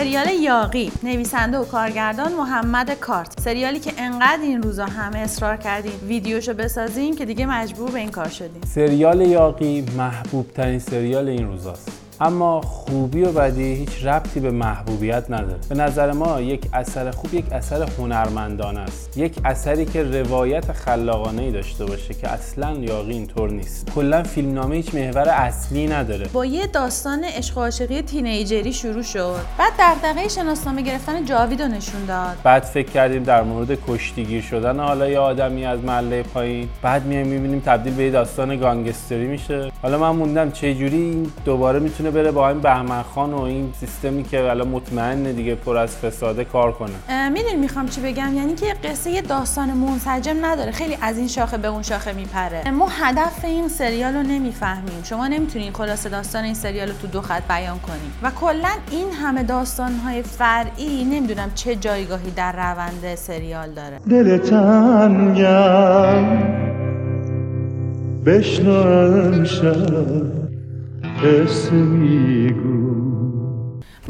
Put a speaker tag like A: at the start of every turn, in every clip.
A: سریال یاقی نویسنده و کارگردان محمد کارت. سریالی که انقدر این روزا همه اصرار کردیم ویدیوشو بسازیم که دیگه مجبور به این کار شدیم
B: سریال یاقی محبوب ترین سریال این روزاست. اما خوبی و بدی هیچ ربطی به محبوبیت نداره. به نظر ما یک اثر خوب یک اثر هنرمندانه است. یک اثری که روایت خلاقانه ای داشته باشه که اصلا یاقی اینطور نیست. کلا فیلمنامه هیچ محور اصلی نداره.
A: با یه داستان عشق و عاشقی تینیجری شروع شد. بعد دغدغه شناسنامه گرفتن جاوید نشون داد.
B: بعد فکر کردیم در مورد کشتیگیر شدن حالا یه آدمی از محله پایین. بعد میایم می‌بینیم تبدیل به یه داستان گانگستری میشه. حالا من موندم چه جوری این دوباره می‌تونه بره با این بهمن خان و این سیستمی که الان مطمئن دیگه پر از فساده کار کنه.
A: می‌دونی می‌خوام چی بگم؟ یعنی که قصه یه داستان منسجم نداره. خیلی از این شاخه به اون شاخه میپره. ما هدف این سریال رو نمی‌فهمیم. شما نمی‌تونین خلاصه داستان این سریال رو تو دو خط بیان کنیم و کلا این همه داستان های فرعی نمی‌دونم چه جایگاهی در روند سریال داره.
C: دل تنگم. بشنو قصه میگو.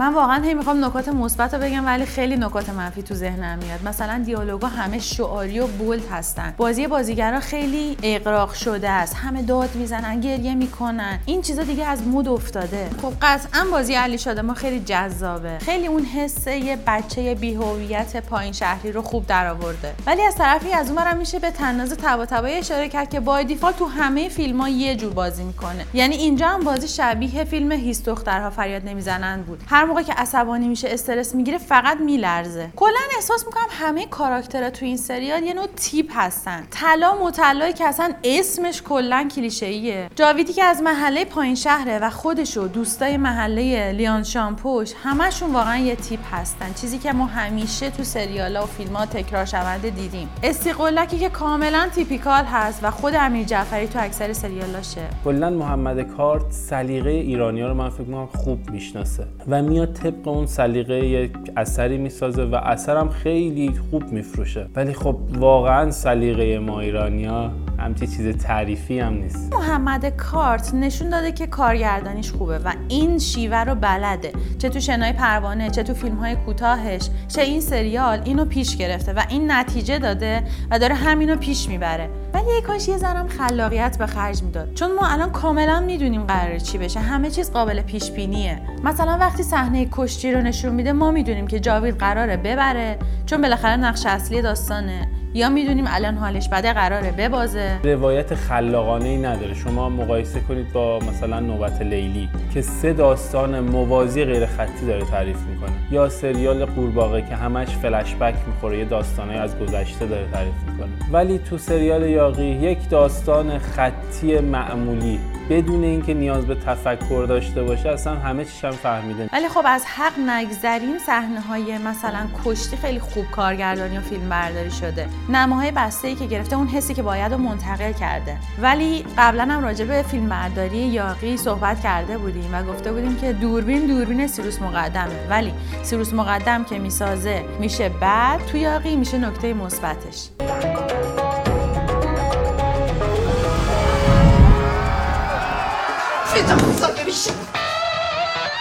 A: من واقعا هی می‌خوام نکات مثبت رو بگم ولی خیلی نکات منفی تو ذهنم میاد. مثلا دیالوگا همه شعاری و بولد هستن. بازی بازیگرا خیلی اقراق شده است. همه داد می‌زنن گریه می‌کنن. این چیزا دیگه از مود افتاده. خب قطعا بازی علی شده ما خیلی جذابه. خیلی اون حس یه بچه بیهویت پایین شهری رو خوب درآورده. ولی از طرفی از اونورم میشه به تناز تبا تبای اشاره کرد که با دیفالت تو همه فیلم ها یه جور بازی می‌کنه. یعنی اینجا هم بازی شبیه فیلم هیس دخترها فریاد نمی‌زنن بود. هر موقع که عصبانی میشه استرس می‌گیره فقط میلرزه. کلا احساس می‌کنم همه کاراکترها تو این سریال یه نوع تیپ هستن. طلا مطلعی که اصلا اسمش کلا کلیشه‌ایه. جاویدی که از محله پایین شهره و خودش و دوستای محله لیان شامپوش همشون واقعا یه تیپ هستن. چیزی که ما همیشه تو سریالا و فیلم ها تکرار شونده دیدیم. استیقلکی که کاملا تیپیکال هست و خود امیر جعفری تو اکثر سریالاشه.
B: کلا محمد کارت سلیقه ایرانیا رو من فکر خوب می‌شناسه. و میاد طبق اون سلیقه یک اثری می‌سازه و اثرم خیلی خوب میفروشه. ولی خب واقعا سلیقه ما ایرانیا همچی چیز تعریفی هم نیست.
A: محمد کارت نشون داده که کارگردانیش خوبه و این شیوه رو بلده. چه تو شنای پروانه چه تو فیلم های کوتاهش چه این سریال اینو پیش گرفته و این نتیجه داده و داره همینو پیش می‌بره. ولی کاش یه ذرم خلاقیت به خرج می‌داد. چون ما الان کاملا می‌دونیم قراره چی بشه. همه چیز قابل پیش بینیه مثلا وقتی صحنه کشتی رو نشون میده ما می‌دونیم که جاوید قراره ببره چون بالاخره نقش اصلی داستانه. یا می‌دونیم الان حالش بده قراره ببازه؟
B: روایت خلاقانه ای نداره. شما مقایسه کنید با مثلا نوبت لیلی که سه داستان موازی غیر خطی داره تعریف می‌کنه. یا سریال قورباغه که همش فلش بک می‌خوره یه داستانه از گذشته داره تعریف می‌کنه. ولی تو سریال یاقی یک داستان خطی معمولی بدون اینکه نیاز به تفکر داشته باشه اصلا همه چیش هم فهمیده
A: ولی خب از حق نگذریم صحنه های مثلا کشتی خیلی خوب کارگردانی و فیلم برداری شده. نماهای بسته ای که گرفته اون حسی که باید رو منتقل کرده. ولی قبلا هم راجع به فیلم برداری یاقی صحبت کرده بودیم و گفته بودیم که دوربین دوربین سیروس مقدمه. ولی سیروس مقدم که می‌سازه میشه بعد تو یاقی میشه نکته مثبتش.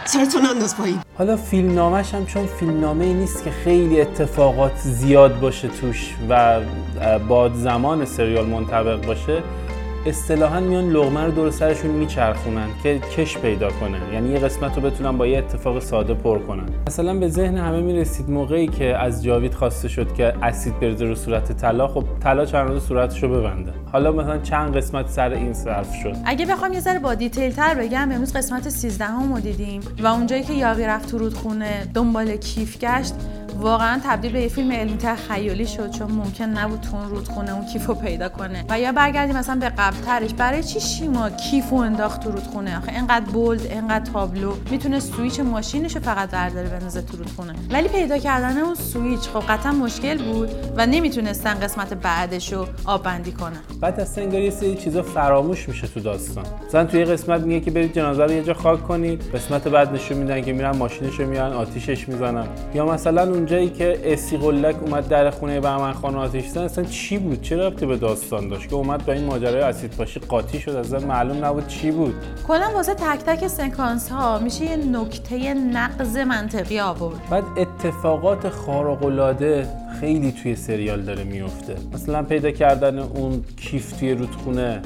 D: سرتون انداز پایین.
B: حالا هم چون فیلم نامه ای نیست که خیلی اتفاقات زیاد باشه توش و باد زمان سریال منطبق باشه اصطلاحا میان لغمه رو دور سرشون میچرخونن که کش پیدا کنه یعنی یه قسمت رو بتونن با یه اتفاق ساده پر کنن. مثلا به ذهن همه می‌رسید موقعی که از جاوید خواسته شد که اسید بریزه رو صورت طلا خب طلا چند روز صورتش رو ببنده. حالا مثلا چند قسمت سر این صرف شد.
A: اگه بخوام یه ذره با detail تر بگم امروز قسمت 13 هم دیدیم و اونجایی که یاغی رفت تو رودخونه دنبال کیف گشت. واقعا تبدیل به یه فیلم علمی تخیلی شد چون ممکن نبود تو اون رودخونه اون کیفو پیدا کنه. و یا برگردیم مثلا به قبلترش. برای چی شیما کیفو انداخت تو رودخونه؟ آخه اینقدر bold اینقدر تابلو. می‌تونه سویچ ماشینش رو فقط برداره بندازه تو رودخونه. ولی پیدا کردن اون سویچ خب قطعا مشکل بود و نمی‌تونستن قسمت بعدش رو آب بندی کنن.
B: بعد اصلا انگار یه سری چیزا فراموش میشه تو داستان. مثلا توی قسمت میگه که برید جنازه رو یه جا خاک کنید. قسمت بعد نشون میدن که میرن ماشینش رو میارن آتیشش می‌زنن. یا مثلا اونجایی که اسی قلک اومد در خونه بهمن خان آتیش زدن اصلا چی بود؟ چه ربطی به داستان داشت؟ که اومد با این ماجرای اسید پاشی قاطی شد از معلوم نبود چی بود.
A: کلا واسه تک تک سکانس ها میشه یه نکته نقض منطقی آورد.
B: بعد اتفاقات خارق العاده خیلی توی سریال داره میفته مثلا پیدا کردن اون کیف توی رودخونه.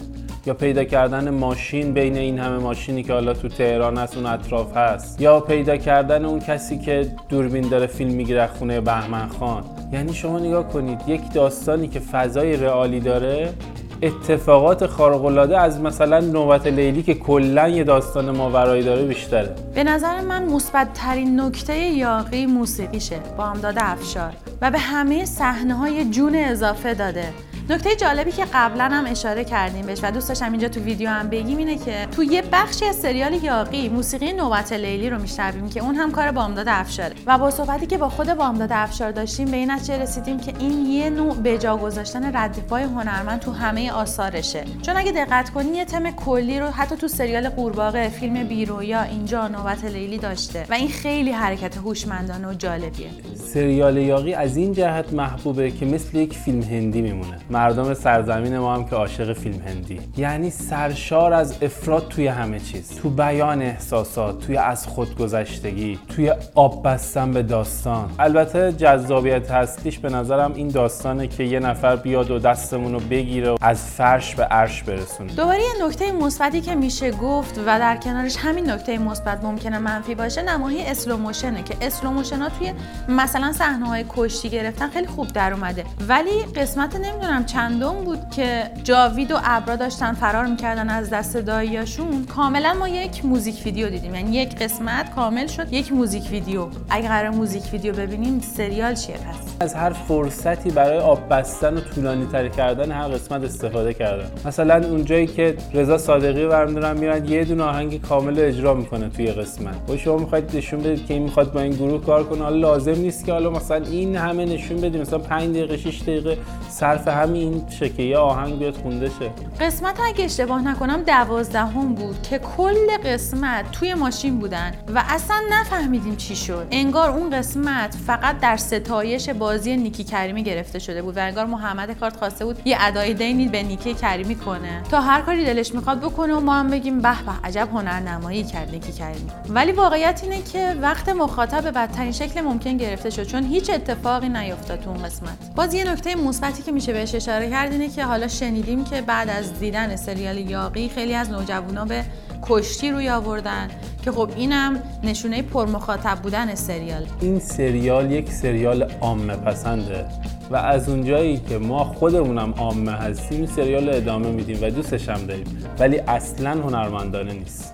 B: یا پیدا کردن ماشین بین این همه ماشینی که حالا تو تهران هست اون اطراف هست. یا پیدا کردن اون کسی که دوربین داره فیلم می‌گیره خونه بهمن خان. یعنی شما نگاه کنید یک داستانی که فضای رئالی داره اتفاقات خارق العاده از مثلا نوبت لیلی که کلا یه داستان ماورایی داره بیشتره.
A: به نظر من مثبت ترین نکته یاقی موسیقیشه داده افشار و به همه صحنه های جون اضافه داده. نکته جالبی که قبلا هم اشاره کردیم بهش و دوست داشتم اینجا تو ویدیو هم بگیم اینه که تو یه بخشی از سریال یاقی موسیقی نوبت لیلی رو میشنویم که اون هم کار بامداد افشاره و با صحبتی که با خود بامداد افشار داشتیم به این نتیجه رسیدیم که این یه نوع به جا گذاشتن ردیفای هنرمند تو همه آثارشه. چون اگه دقت کنی یه تم کلی رو حتی تو سریال قورباغه فیلم بیرویا اینجا نوبت لیلی داشته. و این خیلی حرکت هوشمندانه و جالبیه.
B: سریال یاغی از این جهت محبوبه که مثل یک فیلم هندی میمونه. مردم سرزمین ما هم که عاشق فیلم هندی. یعنی سرشار از افراط توی همه چیز. تو بیان احساسات توی از خودگذشتگی توی آب بستن به داستان. البته جذابیت اصلیش به نظرم این داستانه که یه نفر بیاد و دستمون رو بگیره و از فرش به عرش برسونه.
A: دوباره یه نکته مثبتی که میشه گفت و در کنارش همین نکته مثبت ممکنه منفی باشه نماهای slow motion ه که slow motion توی مثلا صحنه های کشتی گرفتن خیلی خوب در اومده. ولی قسمت نمی‌دونم چندم بود که جاوید و ابرا داشتن فرار می‌کردن از دست داییاشون. کاملا ما یک موزیک ویدیو دیدیم. یعنی یک قسمت کامل شد یک موزیک ویدیو. اگه قرار موزیک ویدیو ببینیم سریال چیه پس؟
B: از هر فرصتی برای آب بستن و طولانی تر کردن هر قسمت استفاده کردن. مثلا اونجایی که رضا صادقی برمیدارن میرن یه دونه آهنگ کامل اجرا می‌کنه توی قسمت. و شما می‌خواید نشون بدید که این می‌خواد با این گروه کار کنه. لازم نیست که حالا مثلا این همه نشون بدیم مثلا 5 دقیقه 6 دقیقه. صرف همین شه که یه آهنگ بیاد خونده شه.
A: قسمت اگه اشتباه نکنم دوازدهم بود که کل قسمت توی ماشین بودن و اصلا نفهمیدیم چی شد. انگار اون قسمت فقط در ستایش بازی نیکی کریمی گرفته شده بود و انگار محمد کارت خواسته بود یه ادای دینی به نیکی کریمی کنه. تا هر کاری دلش می‌خواد بکنه و ما هم بگیم به به عجب هنرنمایی کرد نیکی کریمی. ولی واقعیت اینه که وقت مخاطب بدترین شکل ممکن گرفته شد چون هیچ اتفاقی نیفتاد تو اون قسمت. باز یه نکته مثبتی که میشه بهش اشاره کرد اینه که حالا شنیدیم که بعد از دیدن سریال یاقی خیلی از نوجوانا به کشتی روی آوردن که خب اینم نشونه پرمخاطب بودن سریال.
B: این سریال یک سریال عامه پسنده و از اونجایی که ما خودمونم عامه هستیم سریال ادامه میدیم و دوستش هم داریم. ولی اصلا هنرمندانه نیست.